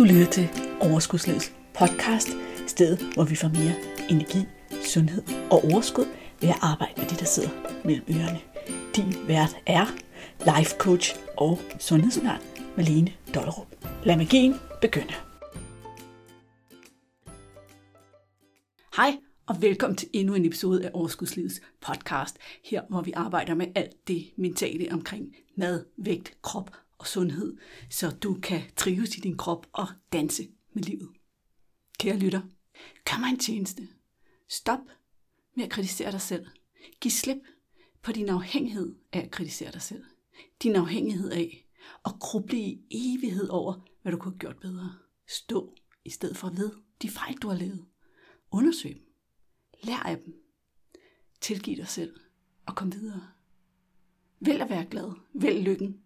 Du lytter til Overskudslivets podcast, stedet hvor vi får mere energi, sundhed og overskud ved at arbejde med det, der sidder mellem ørerne. Din vært er life coach og sundhedsundern Malene Dollerup. Lad magien begynde. Hej og velkommen til endnu en episode af Overskudslivets podcast, her hvor vi arbejder med alt det mentale omkring mad, vægt, krop og sundhed, så du kan trives i din krop og danse med livet. Kære lytter, gør mig en tjeneste. Stop med at kritisere dig selv. Giv slip på din afhængighed af at kritisere dig selv. Din afhængighed af at gruble i evighed over, hvad du kunne have gjort bedre. Stå i stedet for ved de fejl, du har lavet. Undersøg dem. Lær af dem. Tilgiv dig selv og kom videre. Vælg at være glad. Vælg lykken.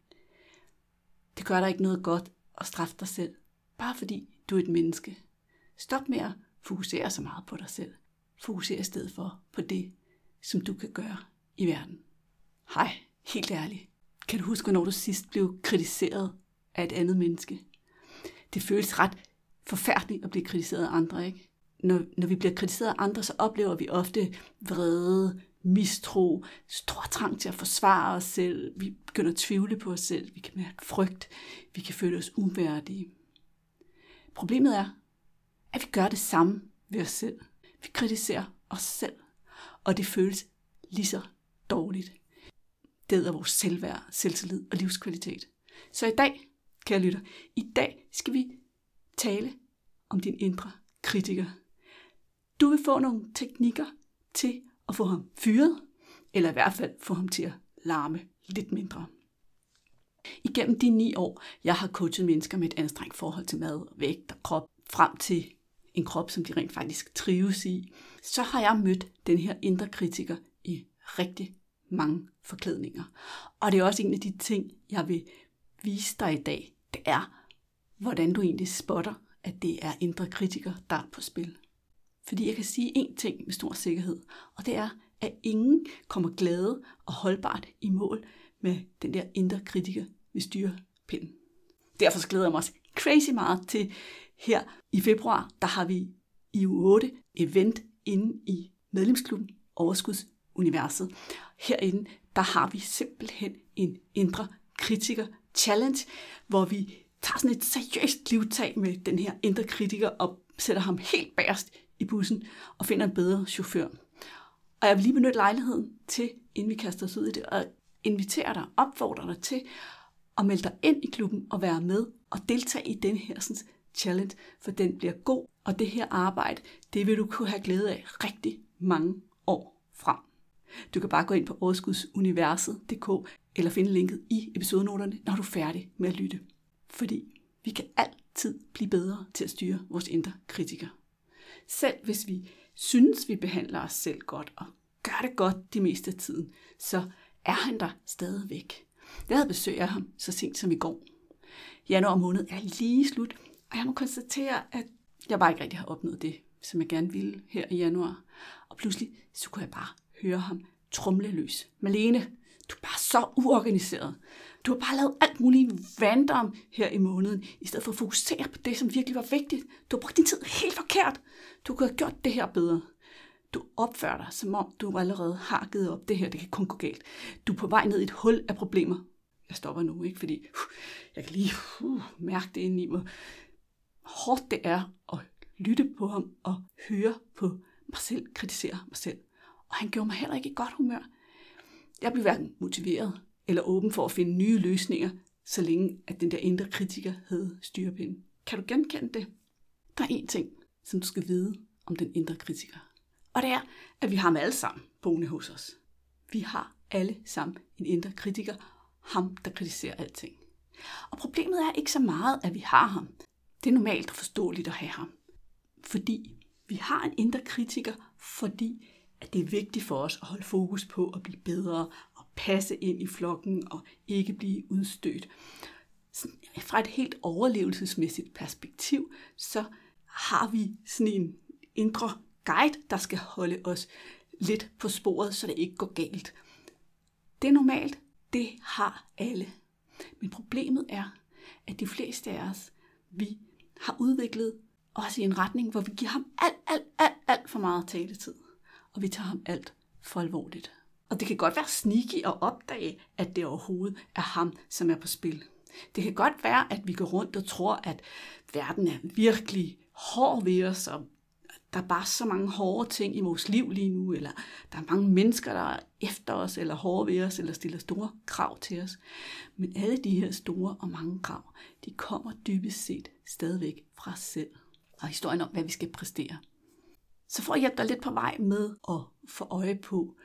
Det gør dig ikke noget godt at straffe dig selv, bare fordi du er et menneske. Stop med at fokusere så meget på dig selv. Fokuser i stedet for på det, som du kan gøre i verden. Hej, helt ærligt. Kan du huske, når du sidst blev kritiseret af et andet menneske? Det føles ret forfærdeligt at blive kritiseret af andre, ikke? Når, når vi bliver kritiseret af andre, så oplever vi ofte vrede, mistro, stor trang til at forsvare os selv. Vi begynder at tvivle på os selv. Vi kan mærke frygt. Vi kan føle os uværdige. Problemet er, at vi gør det samme ved os selv. Vi kritiserer os selv, og det føles lige så dårligt. Det er vores selvværd, selvtillid og livskvalitet. Så i dag, kære lytter, i dag skal vi tale om din indre kritiker. Du vil få nogle teknikker til at få ham fyret, eller i hvert fald få ham til at larme lidt mindre. Igennem de ni år, jeg har coachet mennesker med et anstrengt forhold til mad, vægt og krop, frem til en krop, som de rent faktisk trives i, så har jeg mødt den her indre kritiker i rigtig mange forklædninger. Og det er også en af de ting, jeg vil vise dig i dag. Det er, hvordan du egentlig spotter, at det er indre kritiker, der er på spil. Fordi jeg kan sige én ting med stor sikkerhed, og det er, at ingen kommer glade og holdbart i mål med den der indre kritiker ved styrepinden. Derfor glæder jeg mig også crazy meget til her i februar, der har vi i uge 8 event inde i medlemsklubben Overskudsuniverset. Herinde, der har vi simpelthen en indre kritiker challenge, hvor vi tager sådan et seriøst livtag med den her indre kritiker og sætter ham helt bagerst i bussen og finder en bedre chauffør. Og jeg vil lige benytte lejligheden til, inden vi kaster os ud i det, og invitere dig, opfordre dig til at melde dig ind i klubben og være med og deltage i den her sådan, challenge, for den bliver god, og det her arbejde, det vil du kunne have glæde af rigtig mange år frem. Du kan bare gå ind på overskudsuniverset.dk eller finde linket i episodenoterne, når du er færdig med at lytte. Fordi vi kan altid blive bedre til at styre vores indre kritikere. Selv hvis vi synes, vi behandler os selv godt og gør det godt de meste af tiden, så er han der stadigvæk. Jeg havde besøg af ham så sent som i går. Januar måned er lige slut, og jeg må konstatere, at jeg bare ikke rigtig har opnået det, som jeg gerne ville her i januar. Og pludselig, så kunne jeg bare høre ham trumle løs. Malene, du er bare så uorganiseret. Du har bare lavet alt muligt random her i måneden, i stedet for at fokusere på det, som virkelig var vigtigt. Du har brugt din tid helt forkert. Du kunne have gjort det her bedre. Du opfører dig, som om du allerede har givet op. Det her, det kan kun gå galt. Du er på vej ned i et hul af problemer. Jeg stopper nu, ikke? Fordi uh, jeg kan lige uh, mærke det inde i mig. Hårdt det er at lytte på ham og høre på mig selv, kritisere mig selv. Og han gjorde mig heller ikke i godt humør. Jeg blev hverken motiveret eller åben for at finde nye løsninger, så længe at den der indre kritiker havde styrepinden. Kan du genkende det? Der er én ting, som du skal vide om den indre kritiker. Og det er, at vi har ham alle sammen boende hos os. Vi har alle sammen en indre kritiker, ham der kritiserer alting. Og problemet er ikke så meget, at vi har ham. Det er normalt og forståeligt at have ham. Fordi vi har en indre kritiker, fordi at det er vigtigt for os at holde fokus på at blive bedre passe ind i flokken og ikke blive udstødt. Så fra et helt overlevelsesmæssigt perspektiv, så har vi sådan en indre guide, der skal holde os lidt på sporet, så det ikke går galt. Det er normalt. Det har alle. Men problemet er, at de fleste af os, vi har udviklet os i en retning, hvor vi giver ham alt, alt, alt, alt for meget taletid. Og vi tager ham alt for alvorligt. Og det kan godt være sneaky at opdage, at det overhovedet er ham, som er på spil. Det kan godt være, at vi går rundt og tror, at verden er virkelig hård ved os, og der er bare så mange hårde ting i vores liv lige nu, eller der er mange mennesker, der er efter os, eller hårde ved os, eller stiller store krav til os. Men alle de her store og mange krav, de kommer dybest set stadigvæk fra os selv, og historien om, hvad vi skal præstere. Så for at hjælpe dig lidt på vej med at få øje på,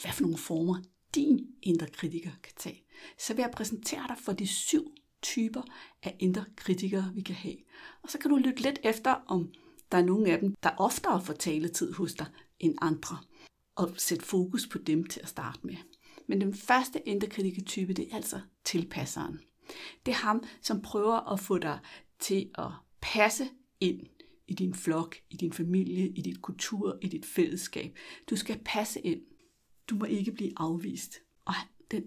hvad for nogle former din indre kritiker kan tage, så vil jeg præsentere dig for de syv typer af indre kritikere, vi kan have. Og så kan du lytte lidt efter, om der er nogle af dem, der oftere får taletid hos dig end andre, og sætte fokus på dem til at starte med. Men den første indre kritikertype, det er altså tilpasseren. Det er ham, som prøver at få dig til at passe ind i din flok, i din familie, i dit kultur, i dit fællesskab. Du skal passe ind. Du må ikke blive afvist. Og den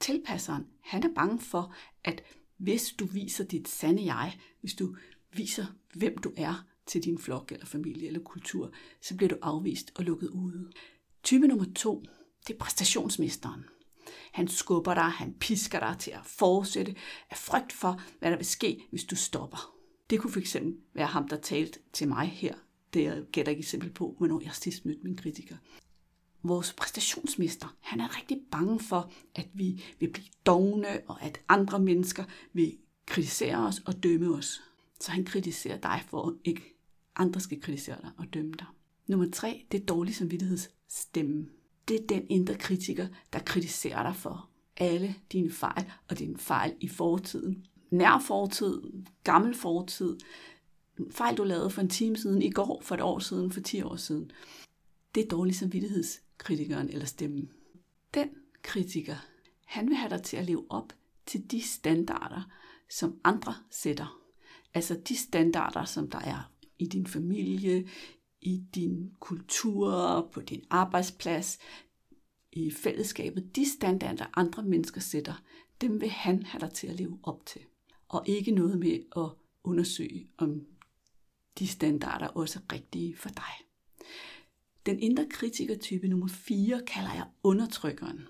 tilpasseren, han er bange for, at hvis du viser dit sande jeg, hvis du viser, hvem du er til din flok eller familie eller kultur, så bliver du afvist og lukket ude. Type nummer to, det er præstationsmesteren. Han skubber dig, han pisker dig til at fortsætte af frygt for, hvad der vil ske, hvis du stopper. Det kunne fx være ham, der talte til mig her. Det jeg gætter ikke eksempel på, hvornår jeg sidst mødte min kritiker. Vores præstationsmester, han er rigtig bange for, at vi vil blive dogne, og at andre mennesker vil kritisere os og dømme os. Så han kritiserer dig for, at ikke andre skal kritisere dig og dømme dig. Nummer tre, det er dårlig samvittighedsstemme. Det er den indre kritiker, der kritiserer dig for alle dine fejl og dine fejl i fortiden. Nær fortid, gammel fortid, fejl du lavede for en time siden, i går, for et år siden, for 10 år siden. Det er dårlig samvittighedskritikeren eller stemmen. Den kritiker, han vil have dig til at leve op til de standarder, som andre sætter. Altså de standarder, som der er i din familie, i din kultur, på din arbejdsplads, i fællesskabet. De standarder, andre mennesker sætter, dem vil han have dig til at leve op til. Og ikke noget med at undersøge, om de standarder også er rigtige for dig. Den indre kritikertype nummer 4 kalder jeg undertrykkeren.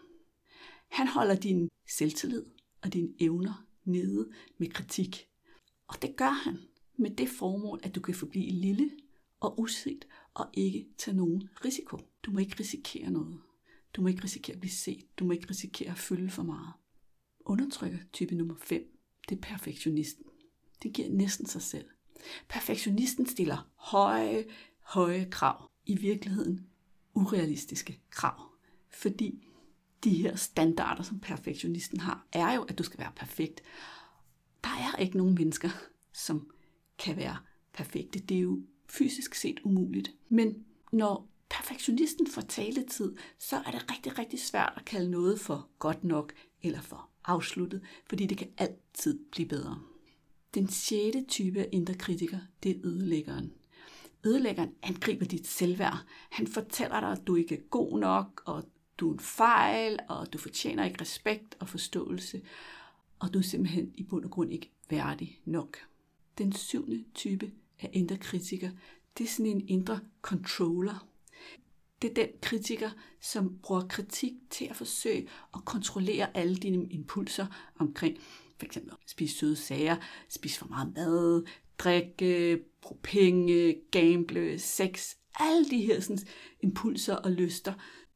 Han holder din selvtillid og dine evner nede med kritik. Og det gør han med det formål, at du kan forblive lille og uset og ikke tage nogen risiko. Du må ikke risikere noget. Du må ikke risikere at blive set. Du må ikke risikere at fylde for meget. Undertrykker type nummer 5, det er perfektionisten. Det giver næsten sig selv. Perfektionisten stiller høje, høje krav. I virkeligheden urealistiske krav. Fordi de her standarder, som perfektionisten har, er jo, at du skal være perfekt. Der er ikke nogen mennesker, som kan være perfekte. Det er jo fysisk set umuligt. Men når perfektionisten får taletid, så er det rigtig, rigtig svært at kalde noget for godt nok eller for afsluttet, fordi det kan altid blive bedre. Den sjette type af indre kritiker, det er ødelæggeren. Ødelæggeren angriber dit selvværd. Han fortæller dig, at du ikke er god nok, og du er en fejl, og du fortjener ikke respekt og forståelse, og du er simpelthen i bund og grund ikke værdig nok. Den syvende type af indre kritiker, det er sådan en indre controller. Det er den kritiker, som bruger kritik til at forsøge at kontrollere alle dine impulser omkring for eksempel spise søde sager, spise for meget mad, drikke, bruge penge, gamble, sex, alle de her sådan, impulser og lyster,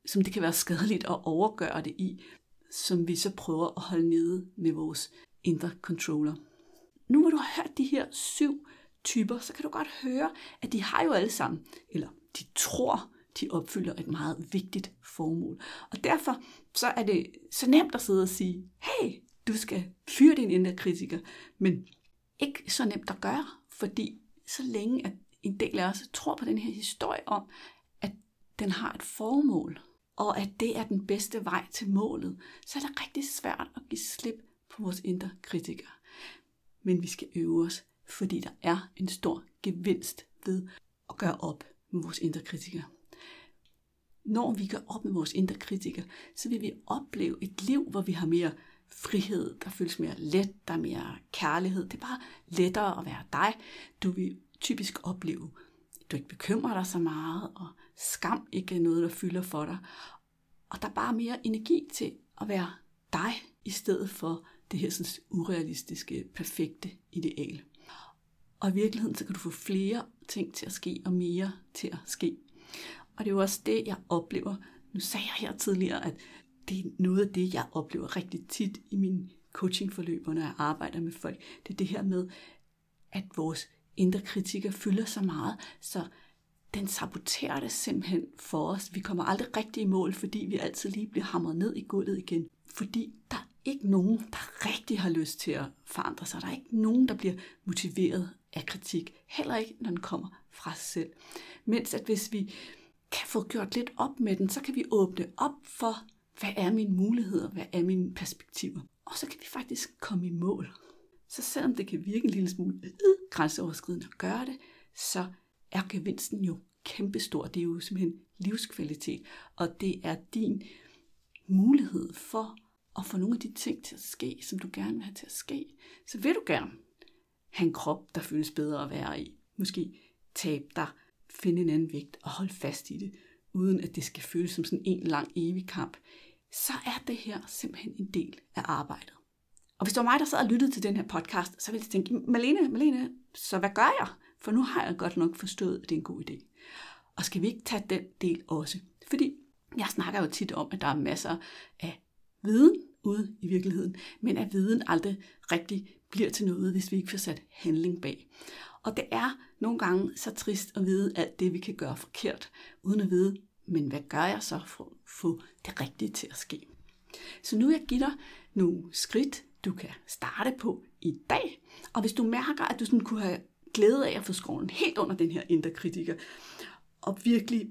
som det kan være skadeligt at overgøre det i, som vi så prøver at holde nede med vores indre controller nu hvor du har hørt de her syv typer, så kan du godt høre, at de har jo alle sammen, eller de tror, de opfylder et meget vigtigt formål. Og derfor så er det så nemt at sidde og sige, hey, du skal fyre din indre kritiker, men ikke så nemt at gøre, fordi så længe at en del af os tror på den her historie om, at den har et formål, og at det er den bedste vej til målet, så er det rigtig svært at give slip på vores indre kritiker men vi skal øve os, fordi der er en stor gevinst ved at gøre op med vores indre kritiker. Når vi gør op med vores indre kritiker, så vil vi opleve et liv, hvor vi har mere frihed, der føles mere let, der er mere kærlighed. Det er bare lettere at være dig. Du vil typisk opleve, at du ikke bekymrer dig så meget, og skam ikke er noget, der fylder for dig. Og der er bare mere energi til at være dig, i stedet for det her sådan urealistiske, perfekte ideal. Og i virkeligheden, så kan du få flere ting til at ske, og mere til at ske. Og det er jo også det, jeg oplever. Nu sagde jeg her tidligere, at det er noget af det, jeg oplever rigtig tit i min coachingforløb, når jeg arbejder med folk. Det er det her med, at vores indre kritiker fylder så meget, så den saboterer det simpelthen for os. Vi kommer aldrig rigtig i mål, fordi vi altid lige bliver hamret ned i gulvet igen. Fordi der er ikke nogen, der rigtig har lyst til at forandre sig. Der er ikke nogen, der bliver motiveret af kritik. Heller ikke, når den kommer fra sig selv. Mens at hvis vi kan få gjort lidt op med den, så kan vi åbne op for, hvad er mine muligheder, hvad er mine perspektiver. Og så kan vi faktisk komme i mål. Så selvom det kan virke en lille smule øh, grænseoverskridende at gøre det, så er gevinsten jo kæmpestor. Det er jo simpelthen livskvalitet, og det er din mulighed for at få nogle af de ting til at ske, som du gerne vil have til at ske. Så vil du gerne have en krop, der føles bedre at være i. Måske tabe dig, finde en anden vægt og holde fast i det, uden at det skal føles som sådan en lang evig kamp. Så er det her simpelthen en del af arbejdet. Og hvis det var mig, der sad og lyttede til den her podcast, så ville jeg tænke, Malene, Malene, så hvad gør jeg? For nu har jeg godt nok forstået, at det er en god idé. Og skal vi ikke tage den del også? Fordi jeg snakker jo tit om, at der er masser af viden ude i virkeligheden, men at viden aldrig rigtig bliver til noget, hvis vi ikke får sat handling bag. Og det er nogle gange så trist at vide alt det, vi kan gøre forkert, uden at vide, men hvad gør jeg så for at få det rigtige til at ske? Så nu vil jeg give dig nogle skridt, du kan starte på i dag. Og hvis du mærker, at du sådan kunne have glæde af at få skåren helt under den her indre kritiker, og virkelig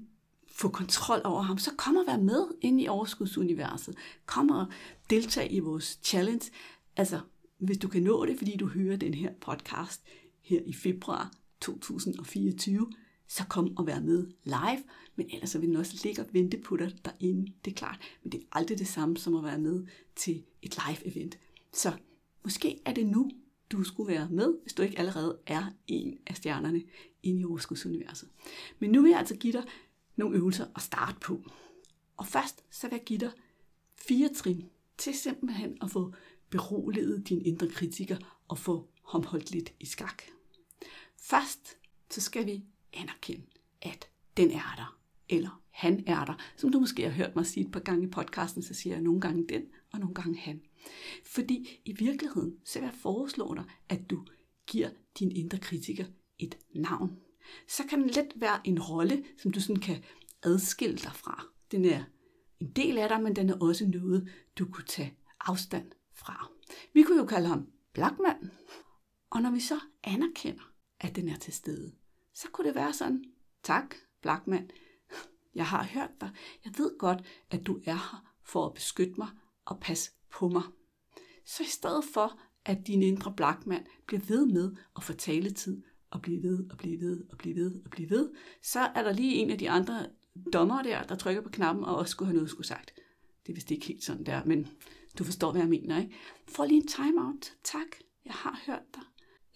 få kontrol over ham, så kom og vær med ind i overskudsuniverset. Kom og deltag i vores challenge. Altså, hvis du kan nå det, fordi du hører den her podcast her i februar 2024, så kom og vær med live. Men ellers så vil den også ligge og vente på dig derinde. Det er klart, men det er aldrig det samme som at være med til et live event. Så måske er det nu, du skulle være med, hvis du ikke allerede er en af stjernerne inde i overskudsuniverset. Men nu vil jeg altså give dig nogle øvelser at starte på. Og først så vil jeg give dig fire trin til simpelthen at få beroliget din indre kritiker og få ham holdt lidt i skak. Først så skal vi anerkende, at den er der, eller han er der. Som du måske har hørt mig sige et par gange i podcasten, så siger jeg nogle gange den, og nogle gange han. Fordi i virkeligheden, så vil jeg foreslå dig, at du giver din indre kritiker et navn. Så kan den let være en rolle, som du sådan kan adskille dig fra. Den er en del af dig, men den er også noget, du kunne tage afstand fra. Vi kunne jo kalde ham Blackman. Og når vi så anerkender, at den er til stede, så kunne det være sådan, tak Blackman, jeg har hørt dig. Jeg ved godt, at du er her for at beskytte mig og passe på mig. Så i stedet for, at din indre Blackman bliver ved med at få taletid og blive ved og blive ved og blive ved og blive ved, så er der lige en af de andre dommer der, der trykker på knappen og også skulle have noget skulle sagt. Det er vist ikke helt sådan der, men du forstår, hvad jeg mener, ikke? Få lige en timeout. Tak, jeg har hørt dig.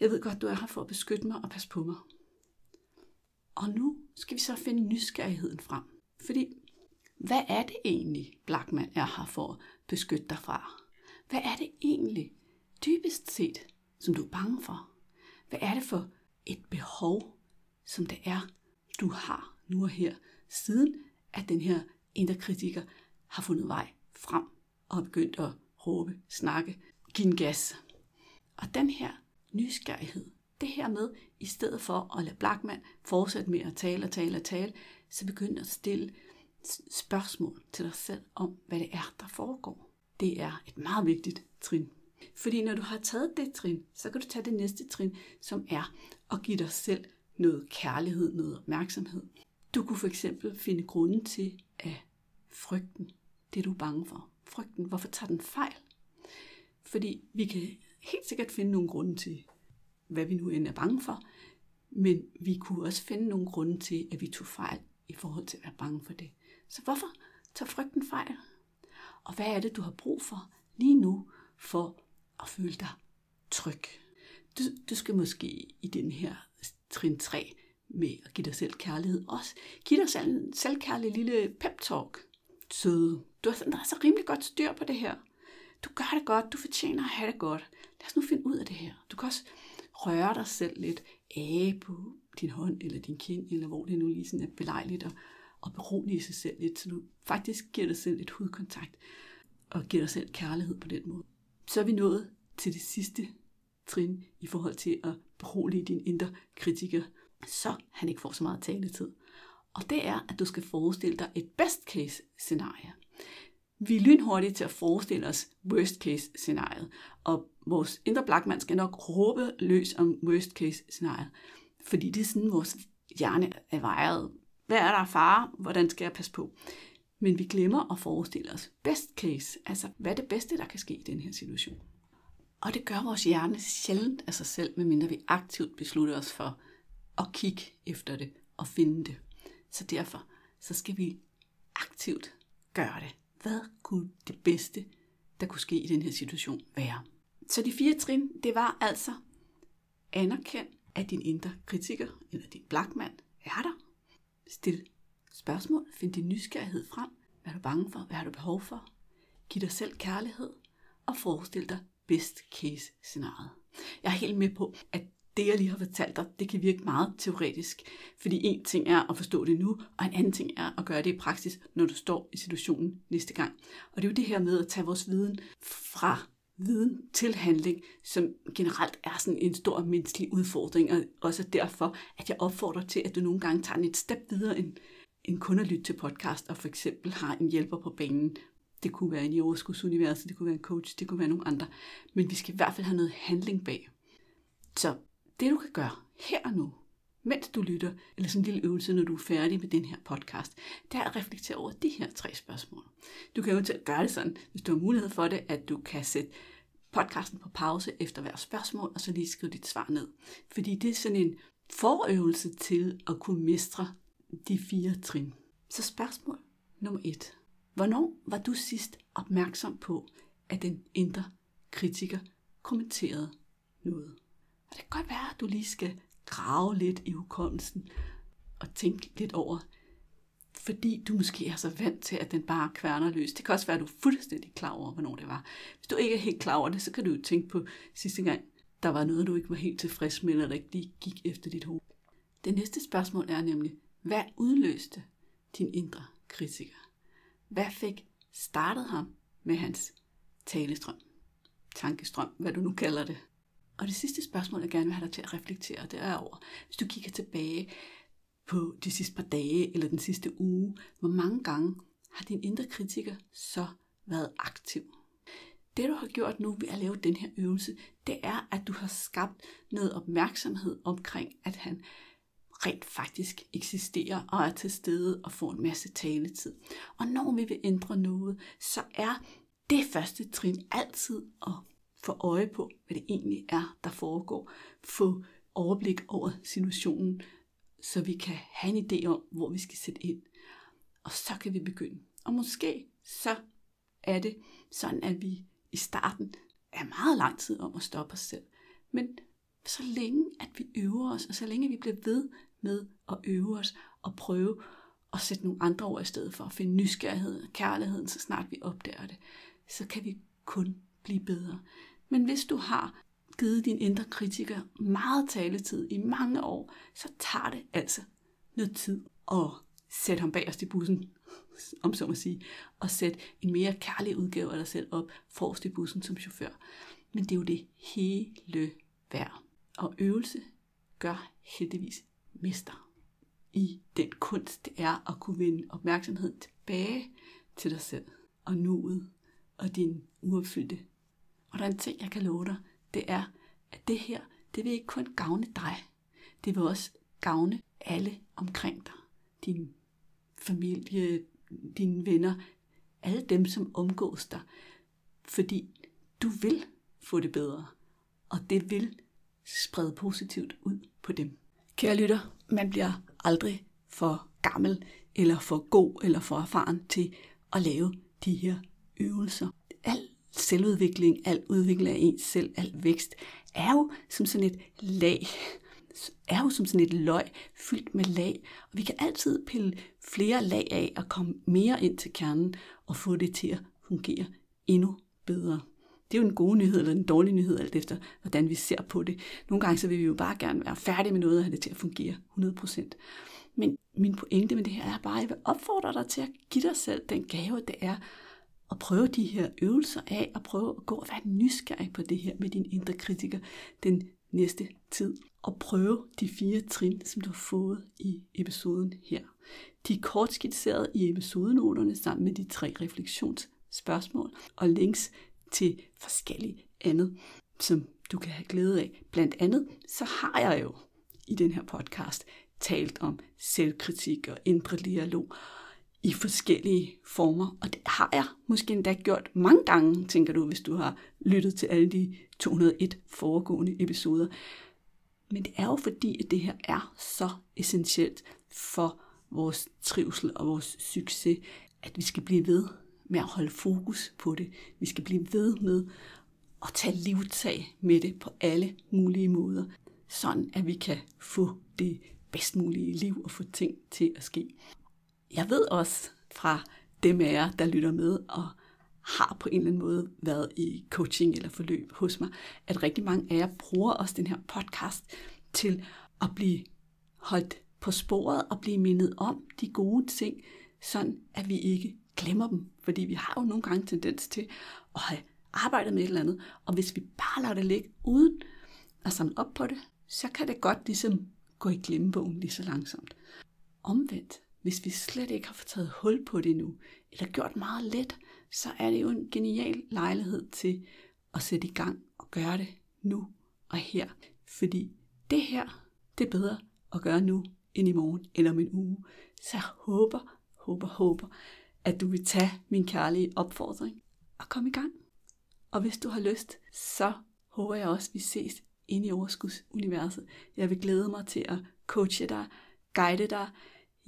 Jeg ved godt, du er her for at beskytte mig og passe på mig. Og nu skal vi så finde nysgerrigheden frem. Fordi, hvad er det egentlig, Blackman er her for at beskytte dig fra? Hvad er det egentlig, dybest set, som du er bange for? Hvad er det for et behov, som det er, du har nu og her, siden at den her indre kritiker har fundet vej frem og har begyndt at råbe, snakke, give en gas. Og den her nysgerrighed, det her med, i stedet for at lade Blackman fortsætte med at tale og tale og tale, så begynd at stille spørgsmål til dig selv om, hvad det er, der foregår. Det er et meget vigtigt trin. Fordi når du har taget det trin, så kan du tage det næste trin, som er at give dig selv noget kærlighed, noget opmærksomhed. Du kunne for eksempel finde grunden til, at frygten, det du er bange for, frygten, hvorfor tager den fejl? Fordi vi kan helt sikkert finde nogle grunde til, hvad vi nu end er bange for, men vi kunne også finde nogle grunde til, at vi tog fejl i forhold til at være bange for det. Så hvorfor tager frygten fejl? Og hvad er det, du har brug for lige nu, for at føle dig tryg. Du, du skal måske i den her trin 3 med at give dig selv kærlighed også. Giv dig selv en selvkærlig lille pep-talk. Søde. du har, der er så rimelig godt styr på det her. Du gør det godt, du fortjener at have det godt. Lad os nu finde ud af det her. Du kan også røre dig selv lidt af på din hånd eller din kind, eller hvor det nu lige sådan er belejligt, at, og berolige sig selv lidt, så du faktisk giver dig selv et hudkontakt, og giver dig selv kærlighed på den måde. Så er vi nået til det sidste trin i forhold til at berolige din indre kritiker, så han ikke får så meget taletid. Og det er, at du skal forestille dig et best case scenarie. Vi er lynhurtige til at forestille os worst case scenariet, og vores indre blackman skal nok råbe løs om worst case scenariet, fordi det er sådan, vores hjerne er vejet. Hvad er der af fare? Hvordan skal jeg passe på? Men vi glemmer at forestille os best case, altså hvad er det bedste, der kan ske i den her situation. Og det gør vores hjerne sjældent af sig selv, medmindre vi aktivt beslutter os for at kigge efter det og finde det. Så derfor så skal vi aktivt gøre det. Hvad kunne det bedste, der kunne ske i den her situation, være? Så de fire trin, det var altså anerkend, at din indre kritiker eller din blakmand, er der. Stil spørgsmål, find din nysgerrighed frem. Hvad er du bange for? Hvad har du behov for? Giv dig selv kærlighed og forestil dig best case scenariet. Jeg er helt med på, at det, jeg lige har fortalt dig, det kan virke meget teoretisk. Fordi en ting er at forstå det nu, og en anden ting er at gøre det i praksis, når du står i situationen næste gang. Og det er jo det her med at tage vores viden fra viden til handling, som generelt er sådan en stor menneskelig udfordring, og også derfor, at jeg opfordrer til, at du nogle gange tager et step videre end, end kun at lytte til podcast, og for eksempel har en hjælper på banen. Det kunne være en i overskudsuniverset, det kunne være en coach, det kunne være nogle andre. Men vi skal i hvert fald have noget handling bag. Så det du kan gøre her og nu, mens du lytter, eller sådan en lille øvelse, når du er færdig med den her podcast, det er at reflektere over de her tre spørgsmål. Du kan jo gøre det sådan, hvis du har mulighed for det, at du kan sætte podcasten på pause efter hver spørgsmål, og så lige skrive dit svar ned. Fordi det er sådan en forøvelse til at kunne mestre de fire trin. Så spørgsmål nummer et. Hvornår var du sidst opmærksom på, at den indre kritiker kommenterede noget? Og det kan godt være, at du lige skal grave lidt i hukommelsen og tænke lidt over, fordi du måske er så vant til, at den bare kværner løs. Det kan også være, at du er fuldstændig klar over, hvornår det var. Hvis du ikke er helt klar over det, så kan du jo tænke på sidste gang, der var noget, du ikke var helt tilfreds med, eller der ikke lige gik efter dit hoved. Det næste spørgsmål er nemlig, hvad udløste din indre kritiker? Hvad fik startet ham med hans talestrøm, tankestrøm, hvad du nu kalder det? Og det sidste spørgsmål, jeg gerne vil have dig til at reflektere, det er over, hvis du kigger tilbage på de sidste par dage eller den sidste uge, hvor mange gange har din indre kritiker så været aktiv? Det du har gjort nu ved at lave den her øvelse, det er, at du har skabt noget opmærksomhed omkring, at han rent faktisk eksisterer og er til stede og får en masse taletid. Og når vi vil ændre noget, så er det første trin altid at få øje på, hvad det egentlig er, der foregår. Få overblik over situationen, så vi kan have en idé om, hvor vi skal sætte ind. Og så kan vi begynde. Og måske så er det sådan, at vi i starten er meget lang tid om at stoppe os selv. Men så længe, at vi øver os, og så længe vi bliver ved med at øve os og prøve at sætte nogle andre ord i stedet for at finde nysgerrighed og kærligheden, så snart vi opdager det, så kan vi kun blive bedre. Men hvis du har givet din indre kritiker meget taletid i mange år, så tager det altså noget tid at sætte ham bag os i bussen, om så må sige, og sætte en mere kærlig udgave af dig selv op forrest i bussen som chauffør. Men det er jo det hele værd. Og øvelse gør heldigvis mester i den kunst, det er at kunne vende opmærksomheden tilbage til dig selv og nuet og din uopfyldte og der er en ting, jeg kan love dig, det er, at det her, det vil ikke kun gavne dig. Det vil også gavne alle omkring dig. Din familie, dine venner, alle dem, som omgås dig. Fordi du vil få det bedre. Og det vil sprede positivt ud på dem. Kære lytter, man bliver aldrig for gammel, eller for god, eller for erfaren til at lave de her øvelser. Alt selvudvikling, al udvikling af en selv, al vækst, er jo som sådan et lag, er jo som sådan et løg fyldt med lag. Og vi kan altid pille flere lag af og komme mere ind til kernen og få det til at fungere endnu bedre. Det er jo en god nyhed eller en dårlig nyhed, alt efter hvordan vi ser på det. Nogle gange så vil vi jo bare gerne være færdige med noget og have det til at fungere 100%. Men min pointe med det her er bare, at jeg vil opfordre dig til at give dig selv den gave, det er at prøve de her øvelser af, og prøve at gå og være nysgerrig på det her med din indre kritiker den næste tid. Og prøve de fire trin, som du har fået i episoden her. De er kort skitseret i episodenoterne sammen med de tre refleksionsspørgsmål og links til forskellige andet, som du kan have glæde af. Blandt andet, så har jeg jo i den her podcast talt om selvkritik og indre dialog i forskellige former. Og det har jeg måske endda gjort mange gange, tænker du, hvis du har lyttet til alle de 201 foregående episoder. Men det er jo fordi, at det her er så essentielt for vores trivsel og vores succes, at vi skal blive ved med at holde fokus på det. Vi skal blive ved med at tage livtag med det på alle mulige måder, sådan at vi kan få det bedst mulige liv og få ting til at ske. Jeg ved også fra dem af jer, der lytter med og har på en eller anden måde været i coaching eller forløb hos mig, at rigtig mange af jer bruger også den her podcast til at blive holdt på sporet og blive mindet om de gode ting, sådan at vi ikke glemmer dem. Fordi vi har jo nogle gange tendens til at have arbejdet med et eller andet, og hvis vi bare lader det ligge uden at samle op på det, så kan det godt ligesom gå i glemmebogen lige så langsomt. Omvendt, hvis vi slet ikke har fået taget hul på det nu, eller gjort meget let, så er det jo en genial lejlighed til at sætte i gang og gøre det nu og her. Fordi det her, det er bedre at gøre nu end i morgen eller om en uge. Så jeg håber, håber, håber, at du vil tage min kærlige opfordring og komme i gang. Og hvis du har lyst, så håber jeg også, at vi ses inde i overskudsuniverset. Jeg vil glæde mig til at coache dig, guide dig,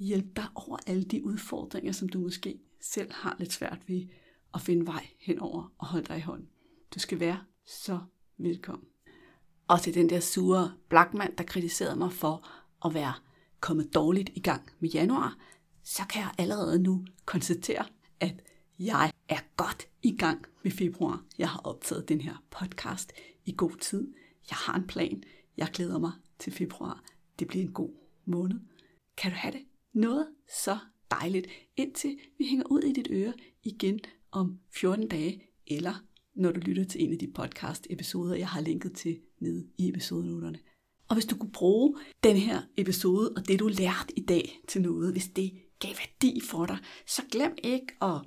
hjælpe dig over alle de udfordringer, som du måske selv har lidt svært ved at finde vej henover og holde dig i hånden. Du skal være så velkommen. Og til den der sure Blackman, der kritiserede mig for at være kommet dårligt i gang med januar, så kan jeg allerede nu konstatere, at jeg er godt i gang med februar. Jeg har optaget den her podcast i god tid. Jeg har en plan. Jeg glæder mig til februar. Det bliver en god måned. Kan du have det noget så dejligt, indtil vi hænger ud i dit øre igen om 14 dage, eller når du lytter til en af de podcast-episoder, jeg har linket til nede i episodenoterne. Og hvis du kunne bruge den her episode og det, du lærte i dag til noget, hvis det gav værdi for dig, så glem ikke at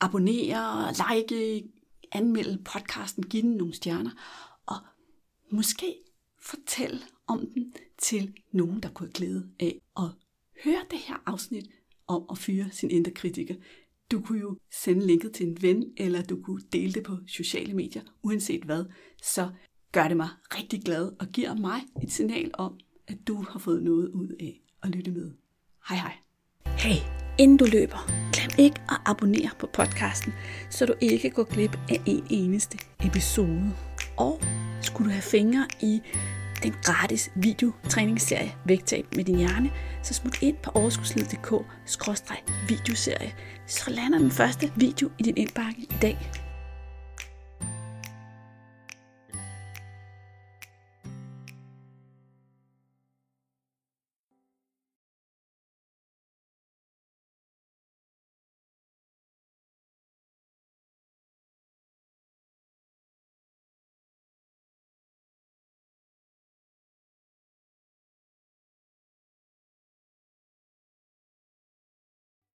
abonnere, like, anmelde podcasten, give den nogle stjerner, og måske fortæl om den til nogen, der kunne have glæde af at høre det her afsnit om at fyre sin indre kritiker. Du kunne jo sende linket til en ven, eller du kunne dele det på sociale medier, uanset hvad. Så gør det mig rigtig glad og giver mig et signal om, at du har fået noget ud af at lytte med. Hej hej. Hey, inden du løber, glem ikke at abonnere på podcasten, så du ikke går glip af en eneste episode. Og skulle du have fingre i den gratis videotræningsserie Vægtab med din hjerne, så smut ind på overskudslivet.dk-videoserie, så lander den første video i din indbakke i dag.